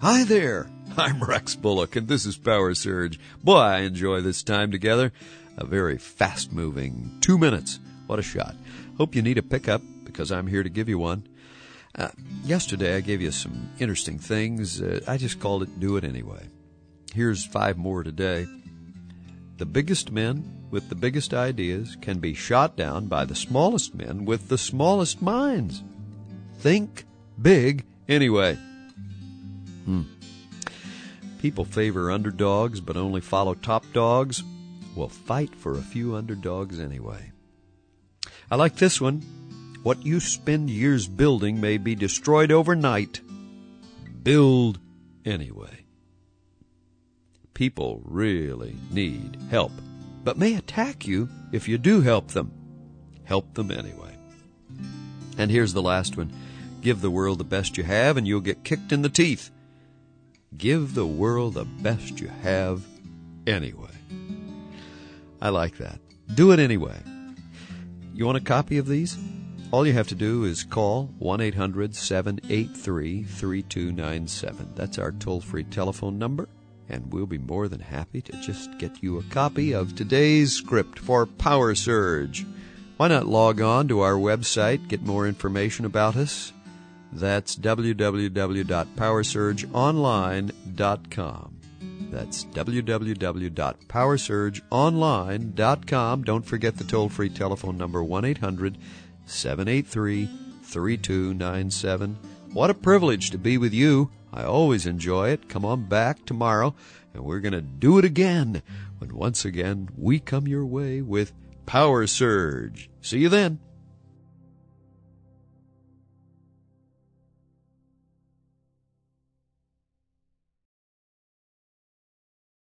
Hi there. I'm Rex Bullock, and this is Power Surge. Boy, I enjoy this time together. A very fast moving two minutes. What a shot. Hope you need a pickup because I'm here to give you one. Uh, yesterday, I gave you some interesting things. Uh, I just called it Do It Anyway. Here's five more today. The biggest men with the biggest ideas can be shot down by the smallest men with the smallest minds. Think big anyway. Hmm. People favor underdogs but only follow top dogs. Well, fight for a few underdogs anyway. I like this one. What you spend years building may be destroyed overnight. Build anyway. People really need help, but may attack you if you do help them. Help them anyway. And here's the last one. Give the world the best you have and you'll get kicked in the teeth. Give the world the best you have anyway. I like that. Do it anyway. You want a copy of these? All you have to do is call 1 800 783 3297. That's our toll free telephone number, and we'll be more than happy to just get you a copy of today's script for Power Surge. Why not log on to our website, get more information about us? That's www.powersurgeonline.com. That's www.powersurgeonline.com. Don't forget the toll free telephone number 1 800 783 3297. What a privilege to be with you. I always enjoy it. Come on back tomorrow, and we're going to do it again when once again we come your way with Power Surge. See you then.